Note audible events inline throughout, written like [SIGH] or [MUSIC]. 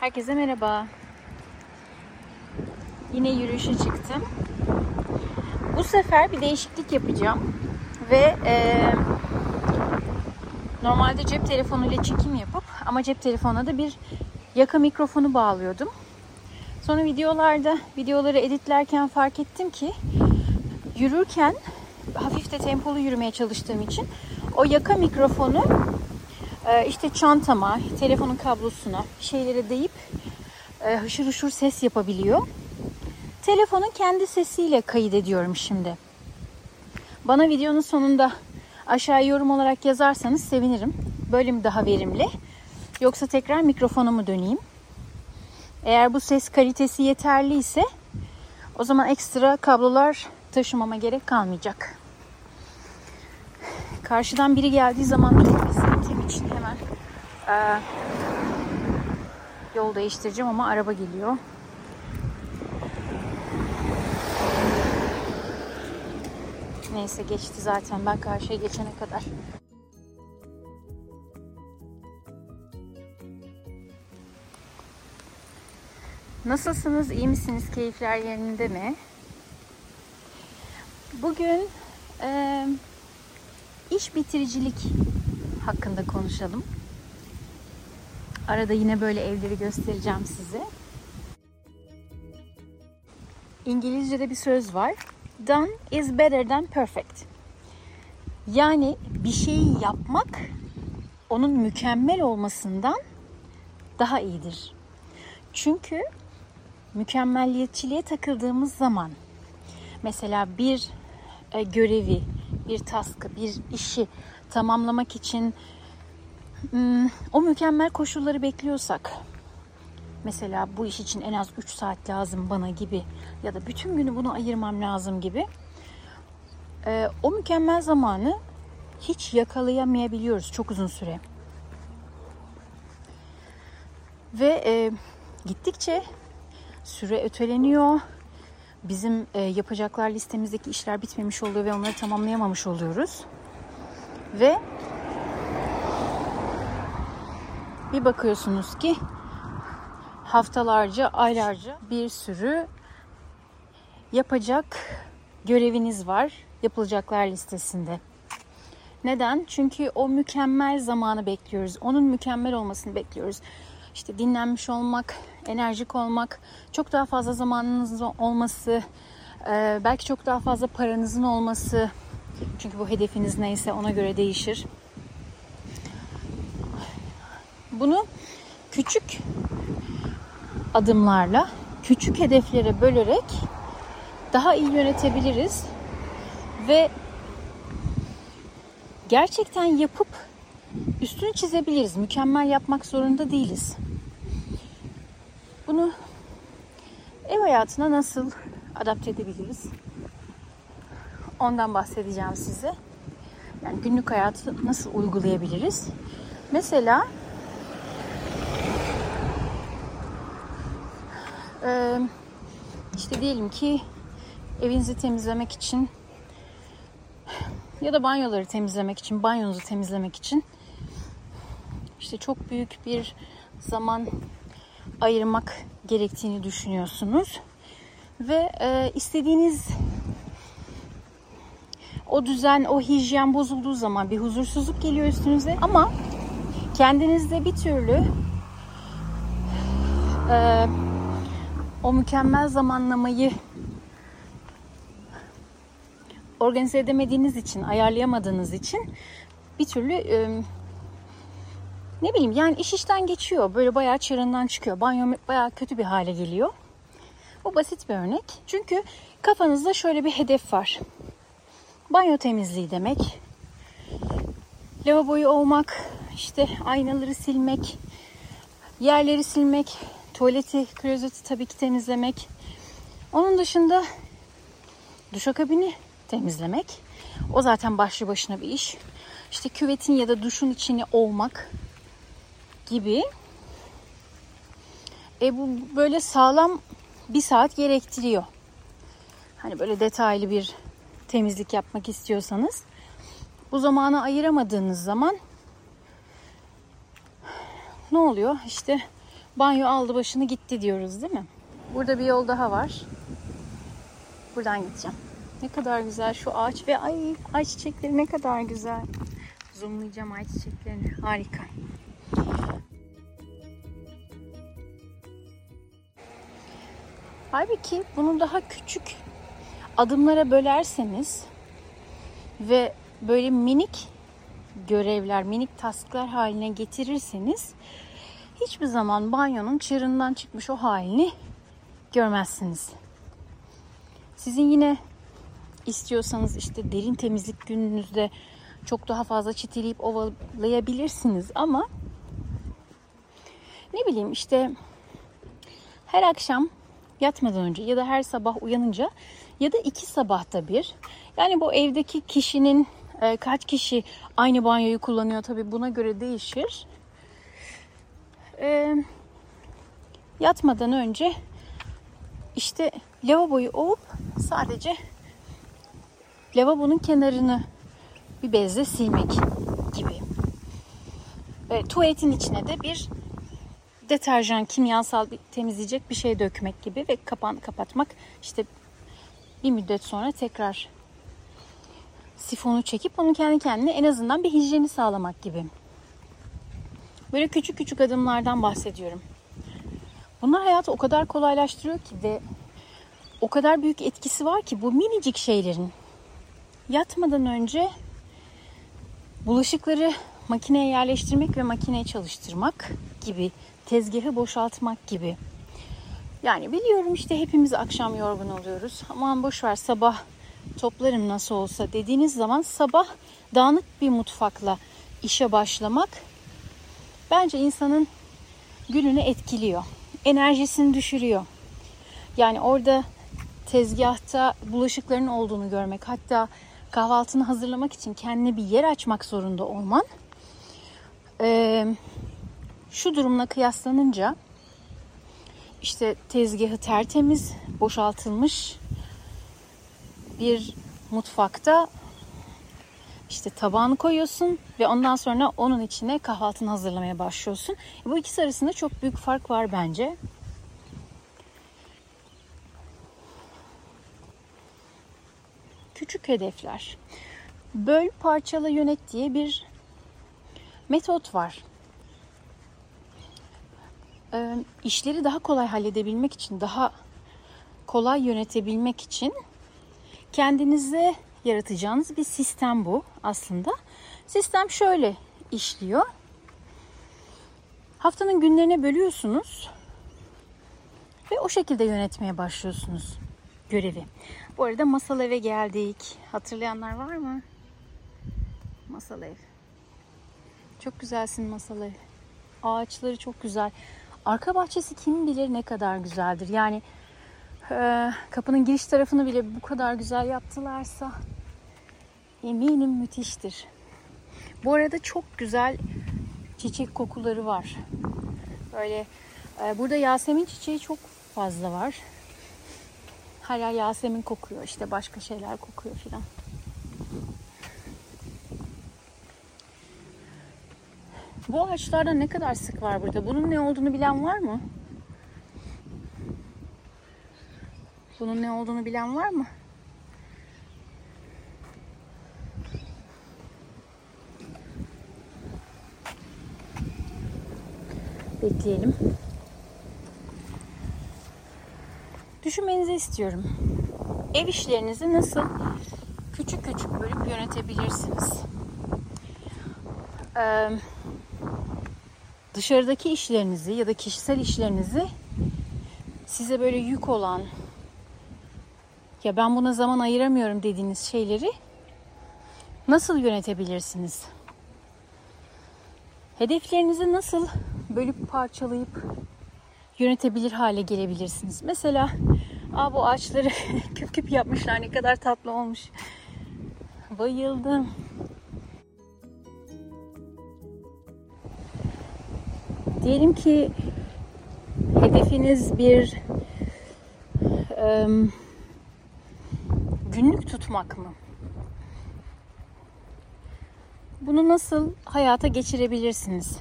Herkese merhaba. Yine yürüyüşe çıktım. Bu sefer bir değişiklik yapacağım. Ve e, normalde cep telefonuyla çekim yapıp ama cep telefonuna da bir yaka mikrofonu bağlıyordum. Sonra videolarda videoları editlerken fark ettim ki yürürken hafif de tempolu yürümeye çalıştığım için o yaka mikrofonu e, işte çantama, telefonun kablosuna şeylere deyip e, hışır hışır ses yapabiliyor. Telefonun kendi sesiyle kaydediyorum şimdi. Bana videonun sonunda aşağı yorum olarak yazarsanız sevinirim. Böyle mi daha verimli? Yoksa tekrar mikrofona mı döneyim? Eğer bu ses kalitesi yeterli ise o zaman ekstra kablolar taşımama gerek kalmayacak. Karşıdan biri geldiği zaman çok e, yol değiştireceğim ama araba geliyor. Neyse geçti zaten ben karşıya geçene kadar. Nasılsınız? İyi misiniz? Keyifler yerinde mi? Bugün e, iş bitiricilik hakkında konuşalım. Arada yine böyle evleri göstereceğim size. İngilizce'de bir söz var. Done is better than perfect. Yani bir şeyi yapmak onun mükemmel olmasından daha iyidir. Çünkü mükemmelliyetçiliğe takıldığımız zaman mesela bir e, görevi, bir taskı, bir işi tamamlamak için o mükemmel koşulları bekliyorsak mesela bu iş için en az 3 saat lazım bana gibi ya da bütün günü bunu ayırmam lazım gibi e, o mükemmel zamanı hiç yakalayamayabiliyoruz çok uzun süre. Ve e, gittikçe süre öteleniyor. Bizim e, yapacaklar listemizdeki işler bitmemiş oluyor ve onları tamamlayamamış oluyoruz. Ve bir bakıyorsunuz ki haftalarca, aylarca bir sürü yapacak göreviniz var yapılacaklar listesinde. Neden? Çünkü o mükemmel zamanı bekliyoruz. Onun mükemmel olmasını bekliyoruz. İşte dinlenmiş olmak, enerjik olmak, çok daha fazla zamanınızın olması, e, belki çok daha fazla paranızın olması. Çünkü bu hedefiniz neyse ona göre değişir. Bunu küçük adımlarla, küçük hedeflere bölerek daha iyi yönetebiliriz ve gerçekten yapıp üstünü çizebiliriz. Mükemmel yapmak zorunda değiliz. Bunu ev hayatına nasıl adapte edebiliriz? Ondan bahsedeceğim size. Yani günlük hayatı nasıl uygulayabiliriz? Mesela işte diyelim ki evinizi temizlemek için ya da banyoları temizlemek için, banyonuzu temizlemek için işte çok büyük bir zaman ayırmak gerektiğini düşünüyorsunuz. Ve e, istediğiniz o düzen, o hijyen bozulduğu zaman bir huzursuzluk geliyor üstünüze. Ama kendinizde bir türlü e, o mükemmel zamanlamayı organize edemediğiniz için, ayarlayamadığınız için bir türlü ne bileyim yani iş işten geçiyor. Böyle bayağı çığırından çıkıyor. Banyo bayağı kötü bir hale geliyor. Bu basit bir örnek. Çünkü kafanızda şöyle bir hedef var. Banyo temizliği demek. Lavaboyu olmak, işte aynaları silmek, yerleri silmek, tuvaleti, klozeti tabii ki temizlemek. Onun dışında duşakabini temizlemek. O zaten başlı başına bir iş. İşte küvetin ya da duşun içini olmak gibi. E bu böyle sağlam bir saat gerektiriyor. Hani böyle detaylı bir temizlik yapmak istiyorsanız bu zamanı ayıramadığınız zaman ne oluyor? İşte banyo aldı başını gitti diyoruz değil mi? Burada bir yol daha var. Buradan gideceğim. Ne kadar güzel şu ağaç ve ay ay çiçekleri ne kadar güzel. Zoomlayacağım ay çiçeklerini. Harika. Halbuki bunu daha küçük adımlara bölerseniz ve böyle minik görevler, minik tasklar haline getirirseniz hiçbir zaman banyonun çığırından çıkmış o halini görmezsiniz. Sizin yine istiyorsanız işte derin temizlik gününüzde çok daha fazla çitileyip ovalayabilirsiniz ama ne bileyim işte her akşam yatmadan önce ya da her sabah uyanınca ya da iki sabahta bir yani bu evdeki kişinin e, kaç kişi aynı banyoyu kullanıyor tabi buna göre değişir. E, yatmadan önce işte lavaboyu ovup sadece lavabonun kenarını bir bezle silmek gibi. E, tuvaletin içine de bir deterjan, kimyasal bir temizleyecek bir şey dökmek gibi ve kapağını kapatmak. İşte bir müddet sonra tekrar sifonu çekip onu kendi kendine en azından bir hijyeni sağlamak gibi. Böyle küçük küçük adımlardan bahsediyorum. Bunlar hayatı o kadar kolaylaştırıyor ki ve o kadar büyük etkisi var ki bu minicik şeylerin. Yatmadan önce bulaşıkları makineye yerleştirmek ve makineye çalıştırmak gibi, tezgahı boşaltmak gibi. Yani biliyorum işte hepimiz akşam yorgun oluyoruz. Aman boş ver sabah toplarım nasıl olsa dediğiniz zaman sabah dağınık bir mutfakla işe başlamak bence insanın gününü etkiliyor. Enerjisini düşürüyor. Yani orada tezgahta bulaşıkların olduğunu görmek, hatta kahvaltını hazırlamak için kendine bir yer açmak zorunda olman e, şu durumla kıyaslanınca işte tezgahı tertemiz, boşaltılmış bir mutfakta işte tabağını koyuyorsun ve ondan sonra onun içine kahvaltını hazırlamaya başlıyorsun. Bu ikisi arasında çok büyük fark var bence. Küçük hedefler. Böl, parçala, yönet diye bir metot var. Ee, işleri daha kolay halledebilmek için, daha kolay yönetebilmek için kendinize yaratacağınız bir sistem bu aslında. Sistem şöyle işliyor. Haftanın günlerine bölüyorsunuz ve o şekilde yönetmeye başlıyorsunuz görevi. Bu arada masal eve geldik. Hatırlayanlar var mı? Masal ev. Çok güzelsin masal ev. Ağaçları çok güzel. Arka bahçesi kim bilir ne kadar güzeldir. Yani e, kapının giriş tarafını bile bu kadar güzel yaptılarsa eminim müthiştir. Bu arada çok güzel çiçek kokuları var. Böyle e, burada Yasemin çiçeği çok fazla var. Hala Yasemin kokuyor işte başka şeyler kokuyor filan. Bu ağaçlarda ne kadar sık var burada? Bunun ne olduğunu bilen var mı? Bunun ne olduğunu bilen var mı? Bekleyelim. Düşünmenizi istiyorum. Ev işlerinizi nasıl küçük küçük bölüp yönetebilirsiniz? Ee, dışarıdaki işlerinizi ya da kişisel işlerinizi size böyle yük olan ya ben buna zaman ayıramıyorum dediğiniz şeyleri nasıl yönetebilirsiniz? Hedeflerinizi nasıl bölüp parçalayıp yönetebilir hale gelebilirsiniz? Mesela Aa, bu ağaçları [LAUGHS] küp küp yapmışlar ne kadar tatlı olmuş. Bayıldım. Diyelim ki hedefiniz bir um, günlük tutmak mı? Bunu nasıl hayata geçirebilirsiniz?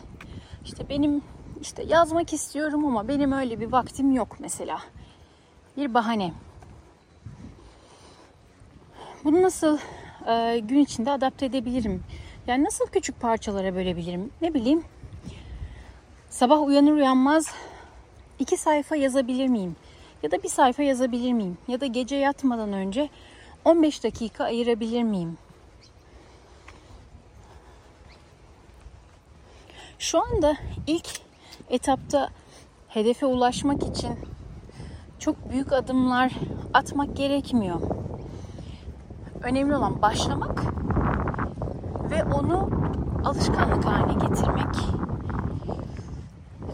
İşte benim işte yazmak istiyorum ama benim öyle bir vaktim yok mesela. Bir bahane. Bunu nasıl e, gün içinde adapte edebilirim? Yani nasıl küçük parçalara bölebilirim? Ne bileyim. Sabah uyanır uyanmaz iki sayfa yazabilir miyim? Ya da bir sayfa yazabilir miyim? Ya da gece yatmadan önce 15 dakika ayırabilir miyim? Şu anda ilk etapta hedefe ulaşmak için çok büyük adımlar atmak gerekmiyor. Önemli olan başlamak ve onu alışkanlık haline getirmek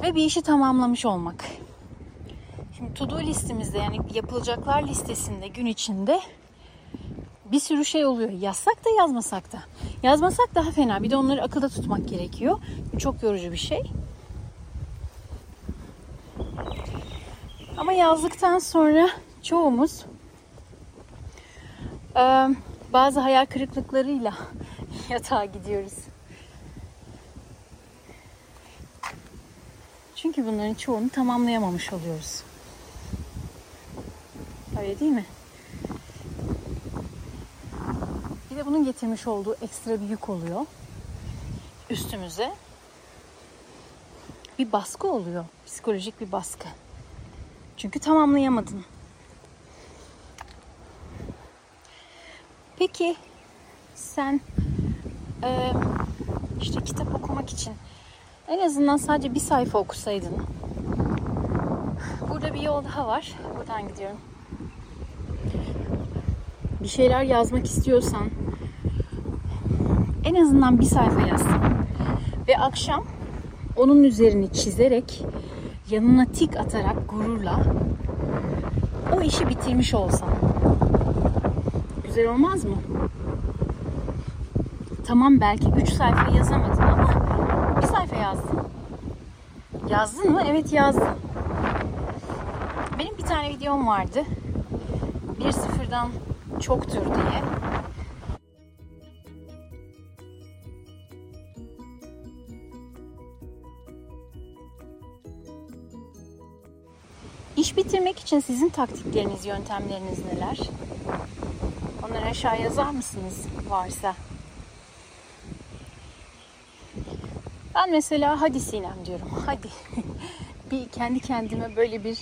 ve bir işi tamamlamış olmak. Şimdi to do listemizde yani yapılacaklar listesinde gün içinde bir sürü şey oluyor. Yazsak da yazmasak da. Yazmasak daha fena. Bir de onları akılda tutmak gerekiyor. Çok yorucu bir şey. Ama yazdıktan sonra çoğumuz bazı hayal kırıklıklarıyla [LAUGHS] yatağa gidiyoruz. Çünkü bunların çoğunu tamamlayamamış oluyoruz. Öyle değil mi? Bir de bunun getirmiş olduğu ekstra bir yük oluyor. Üstümüze. Bir baskı oluyor. Psikolojik bir baskı. Çünkü tamamlayamadın. Peki sen e, işte kitap okumak için en azından sadece bir sayfa okusaydın. Burada bir yol daha var. Buradan gidiyorum. Bir şeyler yazmak istiyorsan en azından bir sayfa yazsın. Ve akşam onun üzerini çizerek yanına tik atarak gururla o işi bitirmiş olsan. Güzel olmaz mı? Tamam belki 3 sayfa yazamadın ama bir sayfa yazdın. Yazdın mı? Evet yazdım. Benim bir tane videom vardı. Bir sıfırdan çoktur diye. İş bitirmek için sizin taktikleriniz, yöntemleriniz neler? Onları aşağı yazar mısınız varsa? Ben mesela hadi Sinem diyorum. Hadi. [LAUGHS] bir kendi kendime böyle bir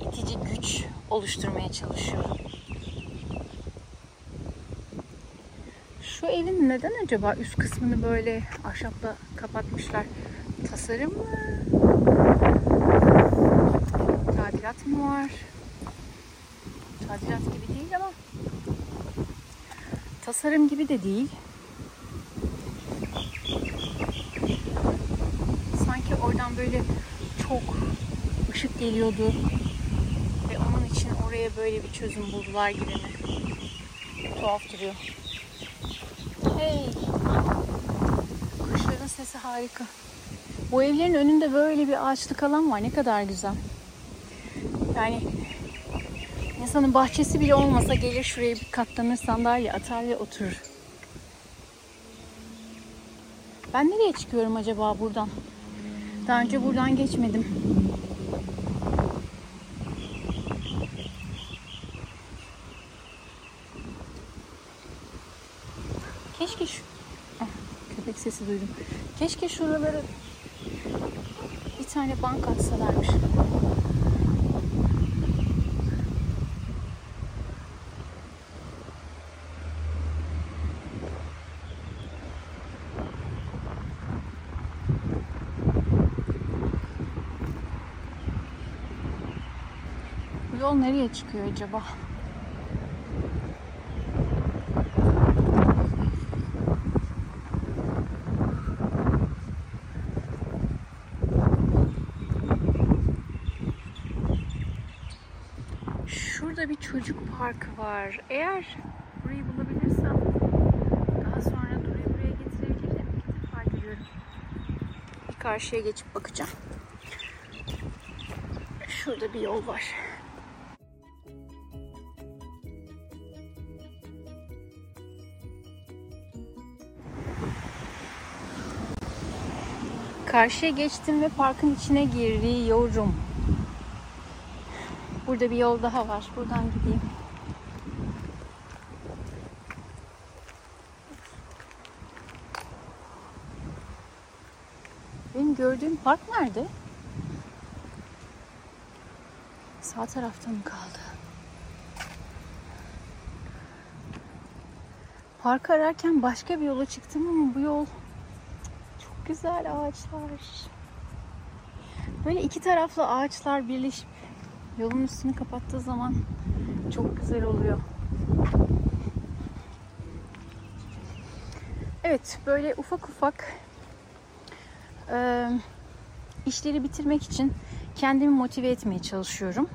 itici güç oluşturmaya çalışıyorum. Şu evin neden acaba üst kısmını böyle ahşapla kapatmışlar? Tasarım mı? Tadilat mı var? Tadilat gibi değil ama tasarım gibi de değil. Sanki oradan böyle çok ışık geliyordu ve onun için oraya böyle bir çözüm buldular gibi mi? Tuhaf duruyor. Harika. Bu evlerin önünde böyle bir ağaçlık alan var. Ne kadar güzel. Yani insanın bahçesi bile olmasa gelir şuraya bir katlanır sandalye atar ve oturur. Ben nereye çıkıyorum acaba buradan? Daha önce buradan geçmedim. Keşke şu... Ah, köpek sesi duydum. Keşke şuraları bir tane bank atsalarmış. Yol nereye çıkıyor acaba? Şurada bir çocuk parkı var. Eğer burayı bulabilirsem daha sonra Duru'yu buraya getirebilirim. İlk defa görüyorum. Bir karşıya geçip bakacağım. Şurada bir yol var. Karşıya geçtim ve parkın içine giriyorum. Burada bir yol daha var. Buradan gideyim. Benim gördüğüm park nerede? Sağ tarafta mı kaldı? Park ararken başka bir yola çıktım ama bu yol çok güzel ağaçlar. Böyle iki taraflı ağaçlar birleşip yolun üstünü kapattığı zaman çok güzel oluyor. Evet, böyle ufak ufak işleri bitirmek için kendimi motive etmeye çalışıyorum.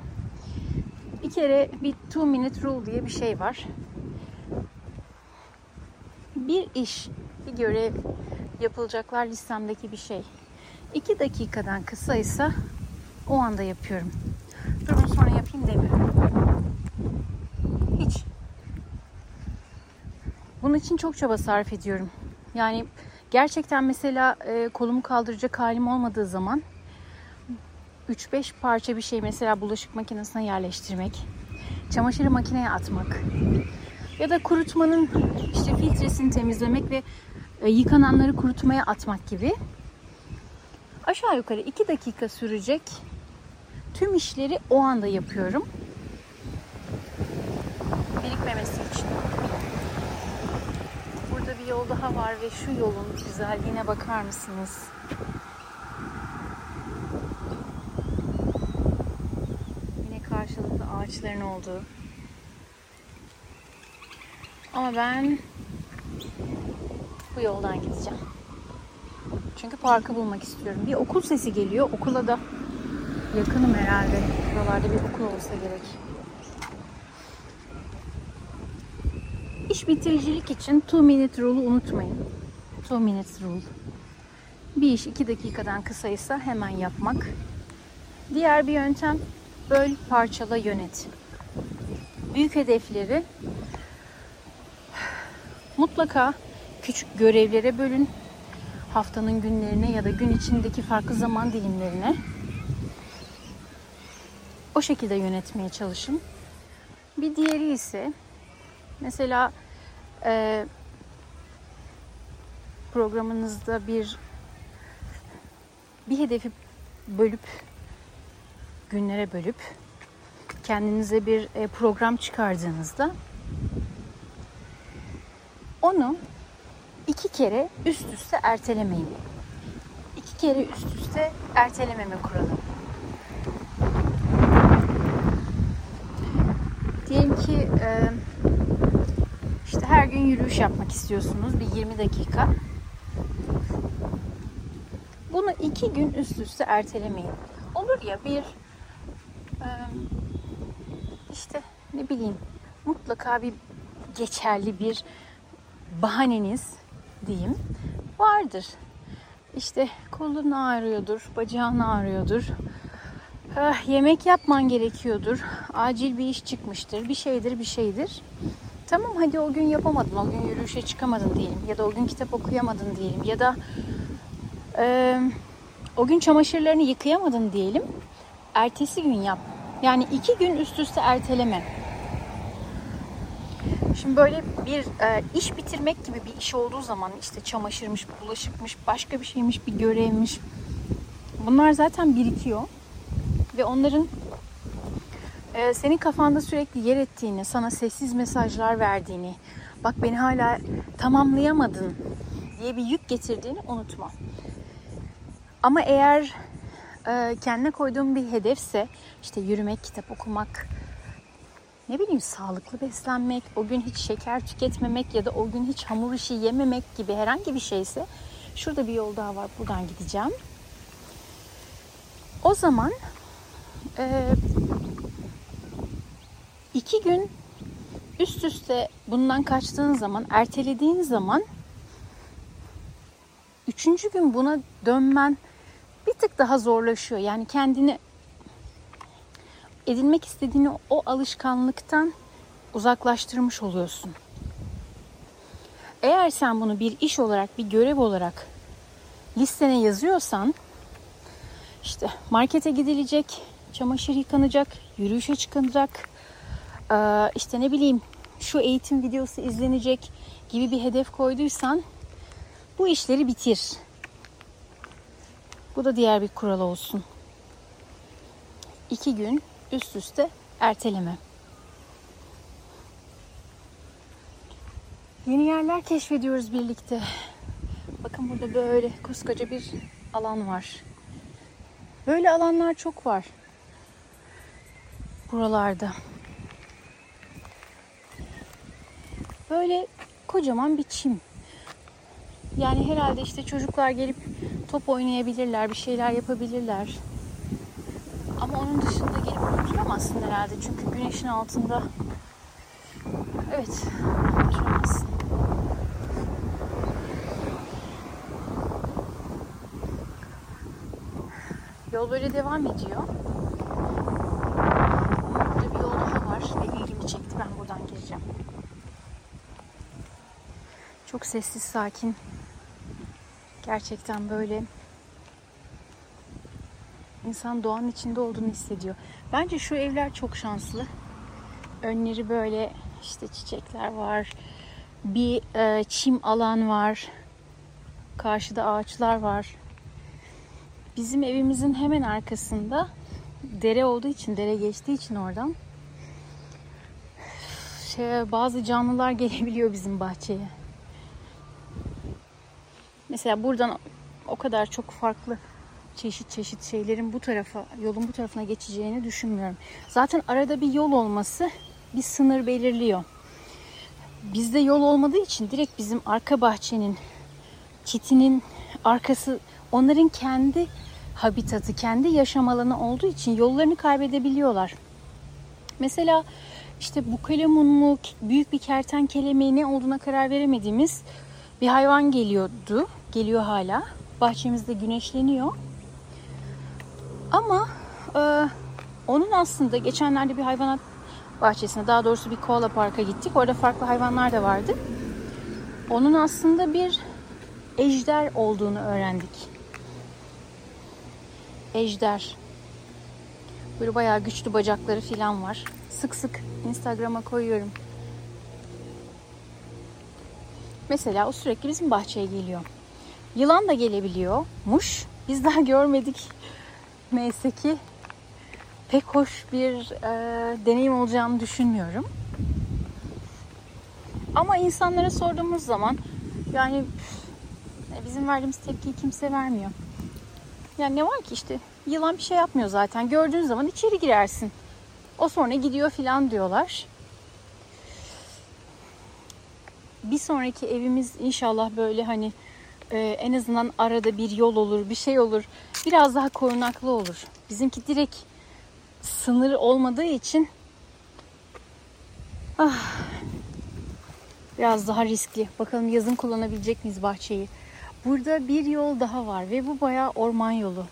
Bir kere bir two minute rule diye bir şey var. Bir iş, bir görev, yapılacaklar listemdeki bir şey. İki dakikadan kısaysa o anda yapıyorum. Durun sonra yapayım demiyorum. Hiç. Bunun için çok çaba sarf ediyorum. Yani gerçekten mesela e, kolumu kaldıracak halim olmadığı zaman 3-5 parça bir şey mesela bulaşık makinesine yerleştirmek, çamaşırı makineye atmak ya da kurutmanın işte filtresini temizlemek ve e, yıkananları kurutmaya atmak gibi aşağı yukarı 2 dakika sürecek tüm işleri o anda yapıyorum. Birikmemesi için. Yol daha var ve şu yolun güzelliğine bakar mısınız? Yine karşılıklı ağaçların olduğu. Ama ben bu yoldan gideceğim. Çünkü parkı bulmak istiyorum. Bir okul sesi geliyor. Okula da yakınım herhalde. Buralarda bir okul olsa gerek. İş bitiricilik için 2 minute rule'u unutmayın. 2 minutes rule. Bir iş 2 dakikadan kısaysa hemen yapmak. Diğer bir yöntem böl, parçala, yönet. Büyük hedefleri mutlaka küçük görevlere bölün. Haftanın günlerine ya da gün içindeki farklı zaman dilimlerine o şekilde yönetmeye çalışın. Bir diğeri ise mesela e, programınızda bir bir hedefi bölüp günlere bölüp kendinize bir e, program çıkardığınızda onu iki kere üst üste ertelemeyin. İki kere üst üste ertelememe kuralı. Diyelim ki e, işte her gün yürüyüş yapmak istiyorsunuz bir 20 dakika. Bunu iki gün üst üste ertelemeyin. Olur ya bir işte ne bileyim mutlaka bir geçerli bir bahaneniz diyeyim vardır. İşte kolun ağrıyordur, bacağın ağrıyordur. Ah, yemek yapman gerekiyordur. Acil bir iş çıkmıştır. Bir şeydir, bir şeydir. Tamam hadi o gün yapamadın, o gün yürüyüşe çıkamadın diyelim. Ya da o gün kitap okuyamadın diyelim. Ya da e, o gün çamaşırlarını yıkayamadın diyelim. Ertesi gün yap. Yani iki gün üst üste erteleme. Şimdi böyle bir e, iş bitirmek gibi bir iş olduğu zaman işte çamaşırmış, bulaşıkmış, başka bir şeymiş, bir görevmiş. Bunlar zaten birikiyor. Ve onların e, senin kafanda sürekli yer ettiğini, sana sessiz mesajlar verdiğini, bak beni hala tamamlayamadın diye bir yük getirdiğini unutma. Ama eğer e, kendine koyduğun bir hedefse işte yürümek, kitap okumak, ne bileyim sağlıklı beslenmek, o gün hiç şeker tüketmemek ya da o gün hiç hamur işi yememek gibi herhangi bir şeyse şurada bir yol daha var buradan gideceğim. O zaman e, iki gün üst üste bundan kaçtığın zaman, ertelediğin zaman üçüncü gün buna dönmen bir tık daha zorlaşıyor. Yani kendini edinmek istediğini o alışkanlıktan uzaklaştırmış oluyorsun. Eğer sen bunu bir iş olarak, bir görev olarak listene yazıyorsan işte markete gidilecek, çamaşır yıkanacak, yürüyüşe çıkılacak, işte ne bileyim şu eğitim videosu izlenecek gibi bir hedef koyduysan bu işleri bitir. Bu da diğer bir kural olsun. İki gün üst üste erteleme. Yeni yerler keşfediyoruz birlikte. Bakın burada böyle koskoca bir alan var. Böyle alanlar çok var. Buralarda. Böyle kocaman bir çim. Yani herhalde işte çocuklar gelip top oynayabilirler, bir şeyler yapabilirler. Ama onun dışında gelip oturamazsın herhalde. Çünkü güneşin altında evet oturamazsın. Yol böyle devam ediyor. Burada bir yol daha var ve ilgimi çekti. Ben buradan gireceğim. Çok sessiz, sakin. Gerçekten böyle insan doğanın içinde olduğunu hissediyor. Bence şu evler çok şanslı. Önleri böyle işte çiçekler var. Bir e, çim alan var. Karşıda ağaçlar var. Bizim evimizin hemen arkasında dere olduğu için, dere geçtiği için oradan şey, bazı canlılar gelebiliyor bizim bahçeye. Mesela buradan o kadar çok farklı çeşit çeşit şeylerin bu tarafa, yolun bu tarafına geçeceğini düşünmüyorum. Zaten arada bir yol olması bir sınır belirliyor. Bizde yol olmadığı için direkt bizim arka bahçenin, çitinin arkası onların kendi habitatı, kendi yaşam alanı olduğu için yollarını kaybedebiliyorlar. Mesela işte bukalemun mu, büyük bir kertenkele mi ne olduğuna karar veremediğimiz bir hayvan geliyordu. Geliyor hala. Bahçemizde güneşleniyor. Ama e, onun aslında geçenlerde bir hayvanat bahçesine daha doğrusu bir koala parka gittik. Orada farklı hayvanlar da vardı. Onun aslında bir ejder olduğunu öğrendik. Ejder. Böyle bayağı güçlü bacakları falan var. Sık sık Instagram'a koyuyorum. Mesela o sürekli bizim bahçeye geliyor. Yılan da gelebiliyormuş. Biz daha [LAUGHS] görmedik. Neyse ki pek hoş bir e, deneyim olacağını düşünmüyorum. Ama insanlara sorduğumuz zaman yani bizim verdiğimiz tepkiyi kimse vermiyor. Yani ne var ki işte yılan bir şey yapmıyor zaten. Gördüğün zaman içeri girersin. O sonra gidiyor filan diyorlar. Bir sonraki evimiz inşallah böyle hani e, en azından arada bir yol olur, bir şey olur. Biraz daha korunaklı olur. Bizimki direkt sınır olmadığı için ah, biraz daha riskli. Bakalım yazın kullanabilecek miyiz bahçeyi? Burada bir yol daha var ve bu bayağı orman yolu.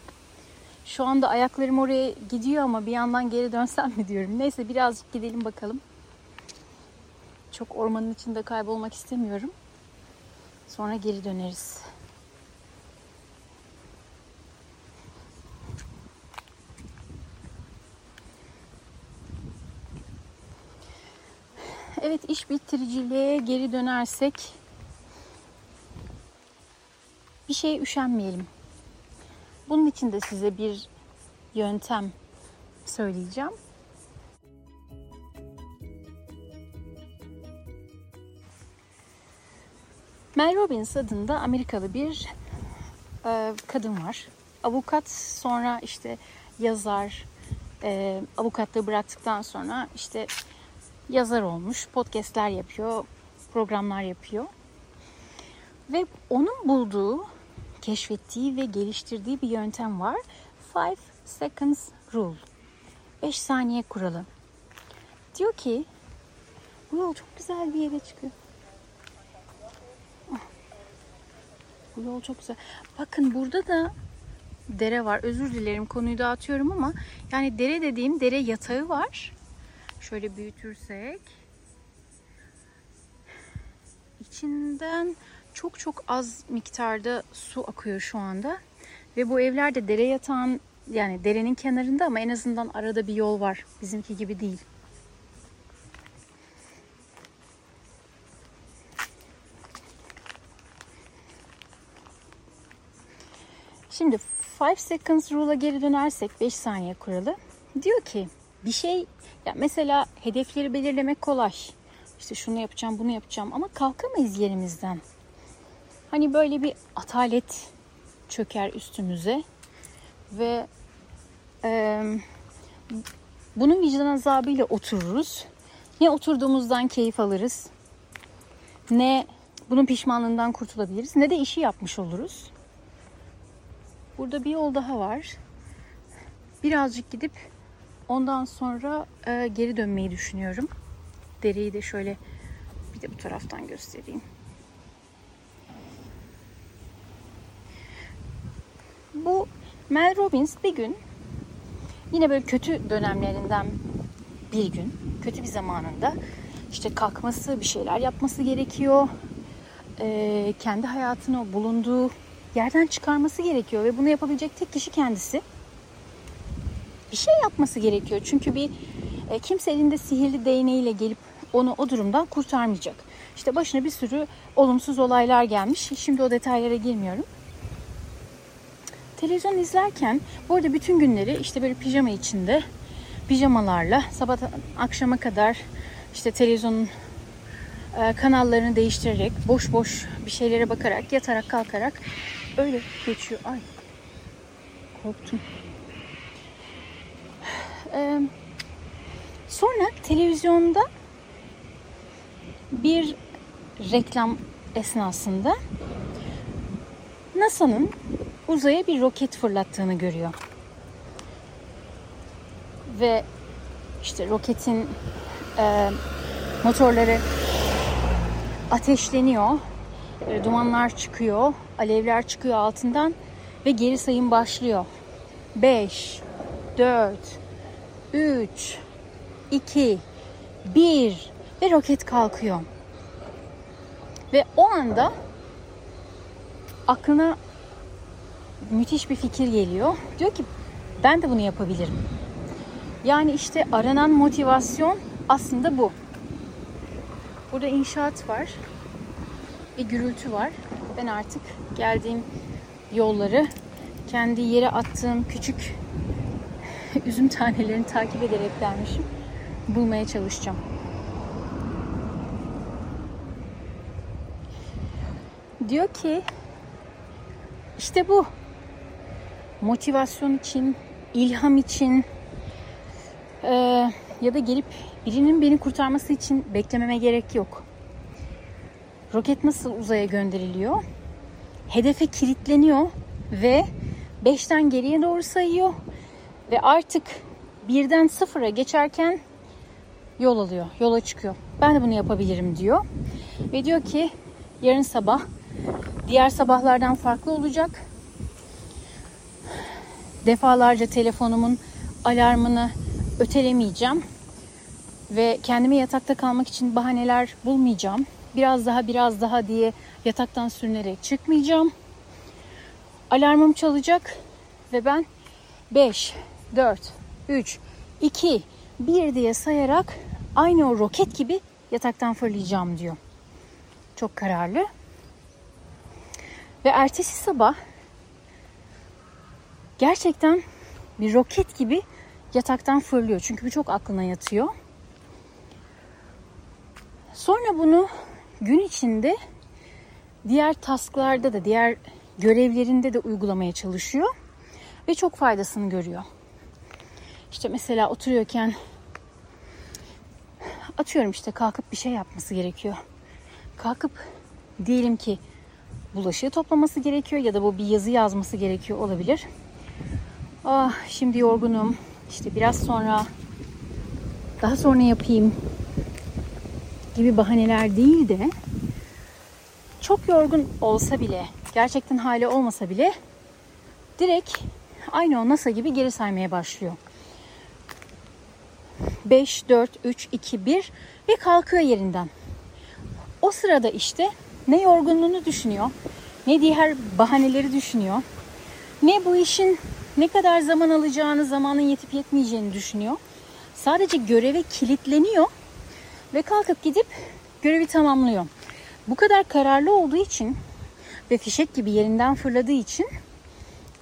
Şu anda ayaklarım oraya gidiyor ama bir yandan geri dönsem mi diyorum. Neyse birazcık gidelim bakalım. Çok ormanın içinde kaybolmak istemiyorum. Sonra geri döneriz. Evet iş bitiriciliğe geri dönersek bir şeye üşenmeyelim. Bunun için de size bir yöntem söyleyeceğim. Mel Robbins adında Amerikalı bir e, kadın var. Avukat sonra işte yazar, e, avukatlığı bıraktıktan sonra işte yazar olmuş, podcastler yapıyor, programlar yapıyor. Ve onun bulduğu, keşfettiği ve geliştirdiği bir yöntem var. 5 seconds rule. 5 saniye kuralı. Diyor ki bu yol çok güzel bir yere çıkıyor. Ah. Bu yol çok güzel. Bakın burada da dere var. Özür dilerim konuyu dağıtıyorum ama yani dere dediğim dere yatağı var. Şöyle büyütürsek içinden çok çok az miktarda su akıyor şu anda. Ve bu evler de dere yatağın yani derenin kenarında ama en azından arada bir yol var. Bizimki gibi değil. Şimdi 5 seconds rule'a geri dönersek 5 saniye kuralı. Diyor ki bir şey ya mesela hedefleri belirlemek kolay. İşte şunu yapacağım, bunu yapacağım ama kalkamayız yerimizden. Hani böyle bir atalet çöker üstümüze ve e, bunun vicdan azabıyla otururuz. Ne oturduğumuzdan keyif alırız, ne bunun pişmanlığından kurtulabiliriz, ne de işi yapmış oluruz. Burada bir yol daha var. Birazcık gidip ondan sonra e, geri dönmeyi düşünüyorum. Dereyi de şöyle bir de bu taraftan göstereyim. Bu Mel Robbins bir gün yine böyle kötü dönemlerinden bir gün, kötü bir zamanında işte kalkması, bir şeyler yapması gerekiyor. Ee, kendi hayatını bulunduğu yerden çıkarması gerekiyor ve bunu yapabilecek tek kişi kendisi. Bir şey yapması gerekiyor çünkü bir e, kimse elinde sihirli değneğiyle gelip onu o durumdan kurtarmayacak. İşte başına bir sürü olumsuz olaylar gelmiş. Şimdi o detaylara girmiyorum. Televizyon izlerken bu arada bütün günleri işte böyle pijama içinde pijamalarla sabah akşama kadar işte televizyonun e, kanallarını değiştirerek boş boş bir şeylere bakarak yatarak kalkarak öyle geçiyor. Ay korktum. Ee, sonra televizyonda bir reklam esnasında NASA'nın uzaya bir roket fırlattığını görüyor. Ve işte roketin e, motorları ateşleniyor. Böyle dumanlar çıkıyor, alevler çıkıyor altından ve geri sayım başlıyor. 5 4 3 2 1 ve roket kalkıyor. Ve o anda aklına müthiş bir fikir geliyor. Diyor ki ben de bunu yapabilirim. Yani işte aranan motivasyon aslında bu. Burada inşaat var. Bir gürültü var. Ben artık geldiğim yolları kendi yere attığım küçük [LAUGHS] üzüm tanelerini takip ederek dermişim. Bulmaya çalışacağım. Diyor ki işte bu motivasyon için, ilham için e, ya da gelip birinin beni kurtarması için beklememe gerek yok. Roket nasıl uzaya gönderiliyor? Hedefe kilitleniyor ve 5'ten geriye doğru sayıyor ve artık birden sıfıra geçerken yol alıyor, yola çıkıyor. Ben de bunu yapabilirim diyor. Ve diyor ki yarın sabah diğer sabahlardan farklı olacak. Defalarca telefonumun alarmını ötelemeyeceğim ve kendime yatakta kalmak için bahaneler bulmayacağım. Biraz daha biraz daha diye yataktan sürünerek çıkmayacağım. Alarmım çalacak ve ben 5, 4, 3, 2, 1 diye sayarak aynı o roket gibi yataktan fırlayacağım diyor. Çok kararlı. Ve ertesi sabah gerçekten bir roket gibi yataktan fırlıyor. Çünkü bu çok aklına yatıyor. Sonra bunu gün içinde diğer tasklarda da, diğer görevlerinde de uygulamaya çalışıyor ve çok faydasını görüyor. İşte mesela oturuyorken atıyorum işte kalkıp bir şey yapması gerekiyor. Kalkıp diyelim ki bulaşığı toplaması gerekiyor ya da bu bir yazı yazması gerekiyor olabilir. Ah şimdi yorgunum. İşte biraz sonra daha sonra yapayım gibi bahaneler değil de çok yorgun olsa bile, gerçekten hali olmasa bile direkt aynı o NASA gibi geri saymaya başlıyor. 5, 4, 3, 2, 1 ve kalkıyor yerinden. O sırada işte Ne yorgunluğunu düşünüyor, ne diğer bahaneleri düşünüyor. Ne bu işin ne kadar zaman alacağını, zamanın yetip yetmeyeceğini düşünüyor. Sadece göreve kilitleniyor ve kalkıp gidip görevi tamamlıyor. Bu kadar kararlı olduğu için ve fişek gibi yerinden fırladığı için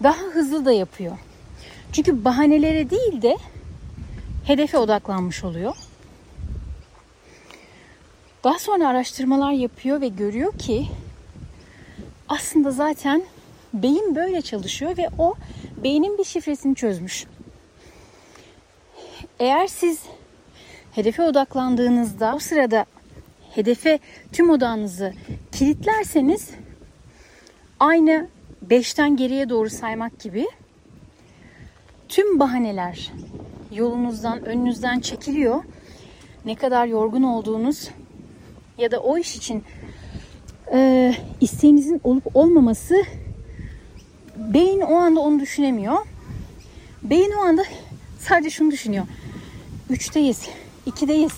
daha hızlı da yapıyor. Çünkü bahanelere değil de hedefe odaklanmış oluyor. Daha sonra araştırmalar yapıyor ve görüyor ki aslında zaten beyin böyle çalışıyor ve o beynin bir şifresini çözmüş. Eğer siz hedefe odaklandığınızda o sırada hedefe tüm odağınızı kilitlerseniz aynı 5'ten geriye doğru saymak gibi tüm bahaneler yolunuzdan, önünüzden çekiliyor. Ne kadar yorgun olduğunuz ya da o iş için e, isteğinizin olup olmaması beyin o anda onu düşünemiyor. Beyin o anda sadece şunu düşünüyor. Üçteyiz, ikideyiz,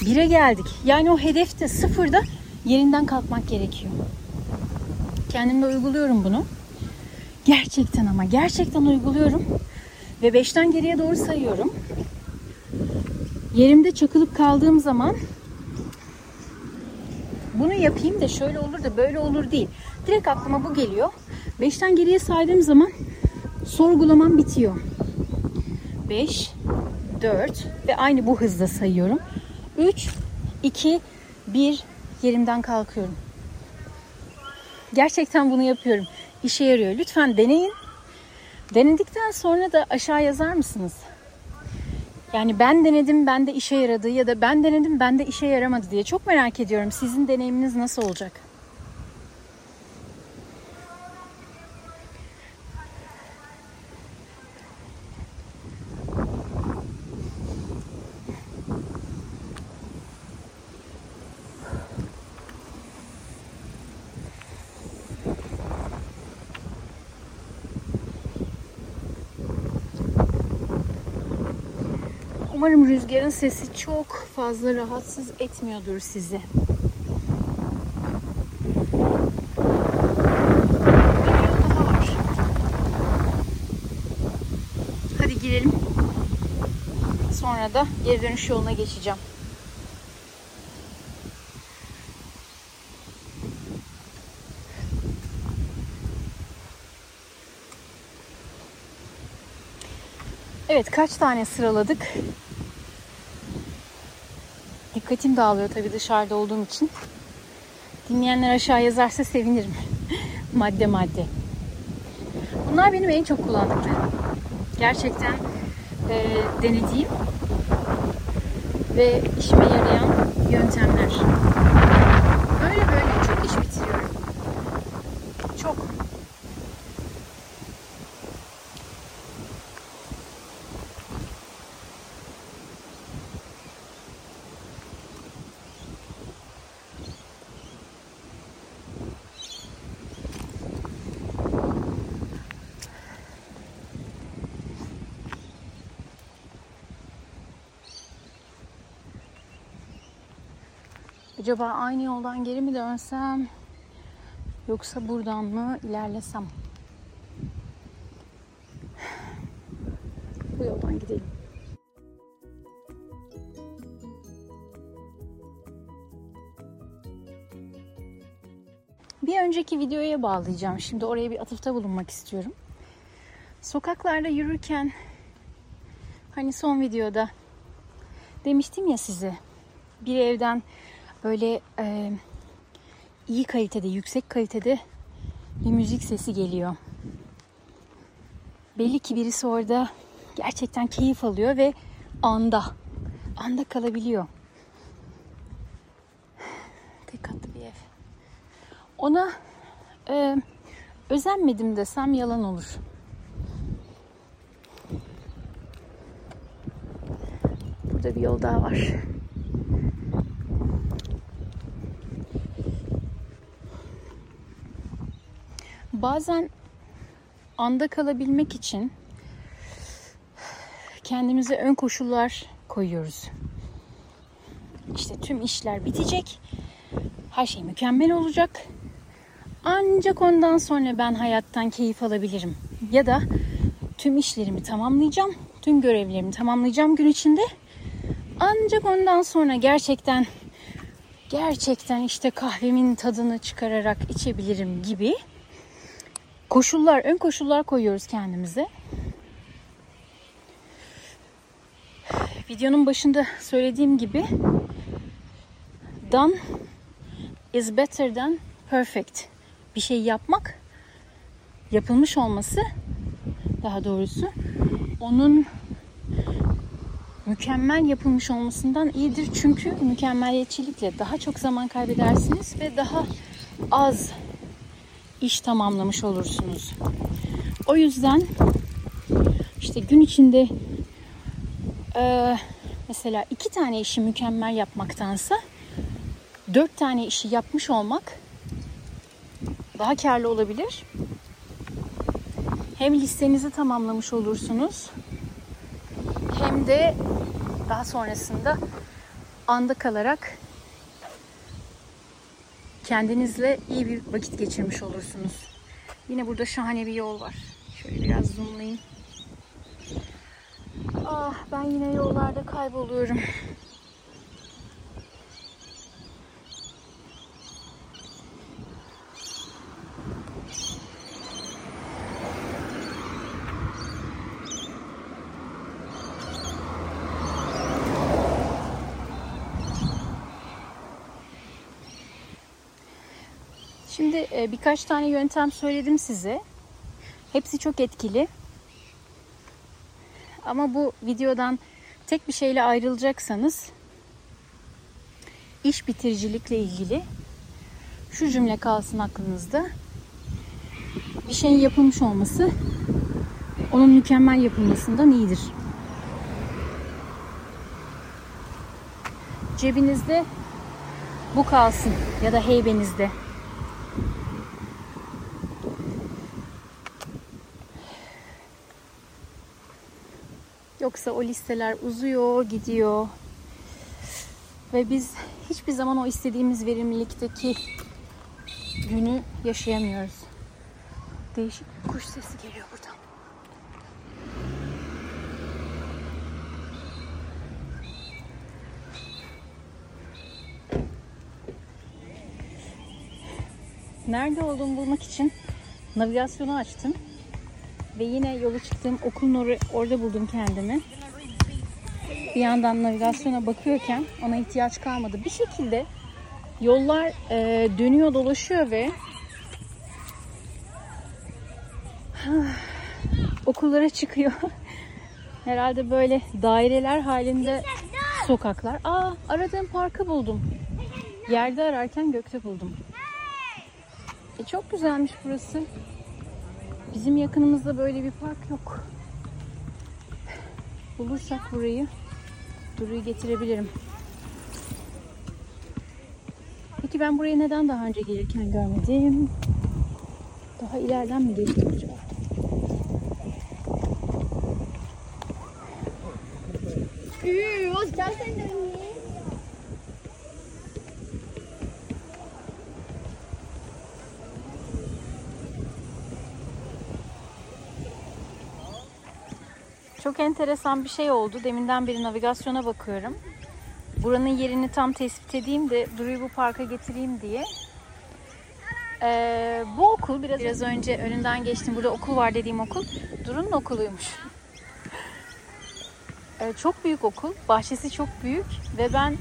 bire geldik. Yani o hedefte sıfırda yerinden kalkmak gerekiyor. Kendimde uyguluyorum bunu. Gerçekten ama gerçekten uyguluyorum. Ve beşten geriye doğru sayıyorum. Yerimde çakılıp kaldığım zaman bunu yapayım da şöyle olur da böyle olur değil. Direkt aklıma bu geliyor. Beşten geriye saydığım zaman sorgulamam bitiyor. 5, 4 ve aynı bu hızda sayıyorum. 3, 2, 1 yerimden kalkıyorum. Gerçekten bunu yapıyorum. İşe yarıyor. Lütfen deneyin. Denedikten sonra da aşağı yazar mısınız? Yani ben denedim, ben de işe yaradı ya da ben denedim, ben de işe yaramadı diye çok merak ediyorum. Sizin deneyiminiz nasıl olacak? Umarım rüzgarın sesi çok fazla rahatsız etmiyordur sizi. Hadi girelim. Sonra da geri dönüş yoluna geçeceğim. Evet kaç tane sıraladık? Dikkatim dağılıyor tabii dışarıda olduğum için. Dinleyenler aşağı yazarsa sevinirim. [LAUGHS] madde madde. Bunlar benim en çok kullandıklarım. Gerçekten e, denediğim ve işime yarayan yöntemler. Böyle böyle çok iş bitiriyorum. Çok. Acaba aynı yoldan geri mi dönsem? Yoksa buradan mı ilerlesem? Bu yoldan gidelim. Bir önceki videoya bağlayacağım. Şimdi oraya bir atıfta bulunmak istiyorum. Sokaklarda yürürken hani son videoda demiştim ya size bir evden böyle e, iyi kalitede, yüksek kalitede bir müzik sesi geliyor. Belli ki birisi orada gerçekten keyif alıyor ve anda, anda kalabiliyor. Tek katlı bir ev. Ona e, özenmedim desem yalan olur. Burada bir yol daha var. Bazen anda kalabilmek için kendimize ön koşullar koyuyoruz. İşte tüm işler bitecek. Her şey mükemmel olacak. Ancak ondan sonra ben hayattan keyif alabilirim. Ya da tüm işlerimi tamamlayacağım. Tüm görevlerimi tamamlayacağım gün içinde. Ancak ondan sonra gerçekten gerçekten işte kahvemin tadını çıkararak içebilirim gibi koşullar, ön koşullar koyuyoruz kendimize. Videonun başında söylediğim gibi done is better than perfect. Bir şey yapmak, yapılmış olması daha doğrusu onun mükemmel yapılmış olmasından iyidir. Çünkü mükemmeliyetçilikle daha çok zaman kaybedersiniz ve daha az iş tamamlamış olursunuz. O yüzden işte gün içinde e, mesela iki tane işi mükemmel yapmaktansa dört tane işi yapmış olmak daha karlı olabilir. Hem listenizi tamamlamış olursunuz hem de daha sonrasında anda kalarak kendinizle iyi bir vakit geçirmiş olursunuz. Yine burada şahane bir yol var. Şöyle biraz zoomlayayım. Ah ben yine yollarda kayboluyorum. Şimdi e, birkaç tane yöntem söyledim size. Hepsi çok etkili. Ama bu videodan tek bir şeyle ayrılacaksanız iş bitiricilikle ilgili şu cümle kalsın aklınızda. Bir şeyin yapılmış olması onun mükemmel yapılmasından iyidir. Cebinizde bu kalsın ya da heybenizde. Yoksa o listeler uzuyor, gidiyor. Ve biz hiçbir zaman o istediğimiz verimlilikteki günü yaşayamıyoruz. Değişik kuş sesi geliyor buradan. Nerede olduğumu bulmak için navigasyonu açtım. Ve yine yola çıktığım okulun or- orada buldum kendimi. Bir yandan navigasyona bakıyorken ona ihtiyaç kalmadı. Bir şekilde yollar e, dönüyor dolaşıyor ve [SIGHS] okullara çıkıyor. [LAUGHS] Herhalde böyle daireler halinde sokaklar. Aa aradığım parkı buldum. Yerde ararken gökte buldum. E, çok güzelmiş burası. Bizim yakınımızda böyle bir park yok. Bulursak burayı Duru'yu getirebilirim. Peki ben burayı neden daha önce gelirken görmedim? Daha ileriden mi geçtim acaba? Üh, was ist Çok enteresan bir şey oldu. Deminden beri navigasyona bakıyorum. Buranın yerini tam tespit edeyim de Duru'yu bu parka getireyim diye. Ee, bu okul biraz, biraz önce önünden geçtim. Burada okul var dediğim okul. Duru'nun okuluymuş. Ee, çok büyük okul. Bahçesi çok büyük ve ben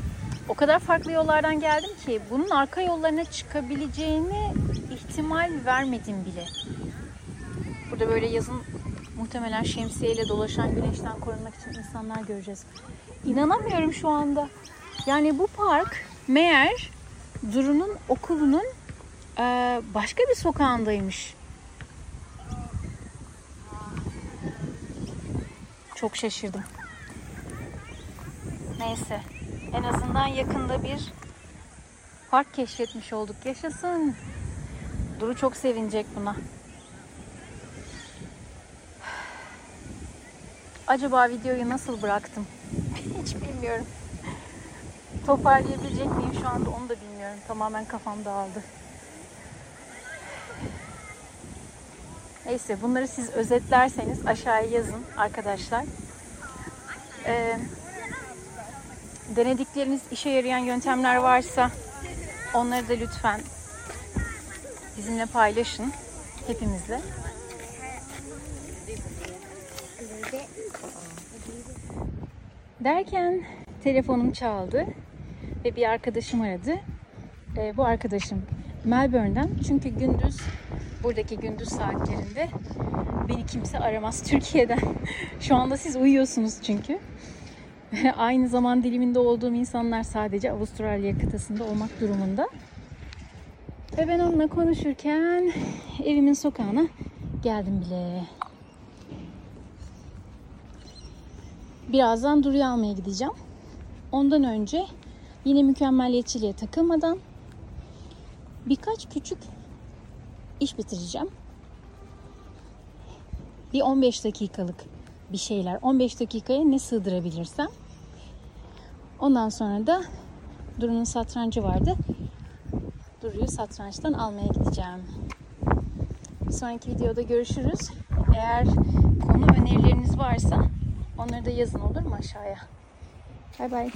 o kadar farklı yollardan geldim ki bunun arka yollarına çıkabileceğini ihtimal vermedim bile. Burada böyle yazın muhtemelen şemsiyeyle dolaşan güneşten korunmak için insanlar göreceğiz. İnanamıyorum şu anda. Yani bu park meğer Duru'nun okulunun eee, başka bir sokağındaymış. Çok şaşırdım. Neyse. En azından yakında bir park keşfetmiş olduk. Yaşasın. Duru çok sevinecek buna. Acaba videoyu nasıl bıraktım? [LAUGHS] Hiç bilmiyorum. Toparlayabilecek miyim şu anda onu da bilmiyorum. Tamamen kafam dağıldı. Neyse bunları siz özetlerseniz aşağıya yazın arkadaşlar. Ee, denedikleriniz işe yarayan yöntemler varsa onları da lütfen bizimle paylaşın. Hepimizle. Derken telefonum çaldı ve bir arkadaşım aradı. Ee, bu arkadaşım Melbourne'den çünkü gündüz buradaki gündüz saatlerinde beni kimse aramaz Türkiye'den. [LAUGHS] Şu anda siz uyuyorsunuz çünkü. [LAUGHS] Aynı zaman diliminde olduğum insanlar sadece Avustralya kıtasında olmak durumunda. Ve ben onunla konuşurken evimin sokağına geldim bile. Birazdan Duru'yu almaya gideceğim. Ondan önce yine mükemmeliyetçiliğe takılmadan birkaç küçük iş bitireceğim. Bir 15 dakikalık bir şeyler. 15 dakikaya ne sığdırabilirsem. Ondan sonra da Duru'nun satrancı vardı. Duru'yu satrançtan almaya gideceğim. Bir sonraki videoda görüşürüz. Eğer konu önerileriniz varsa onları da yazın olur mu aşağıya? Bay bay.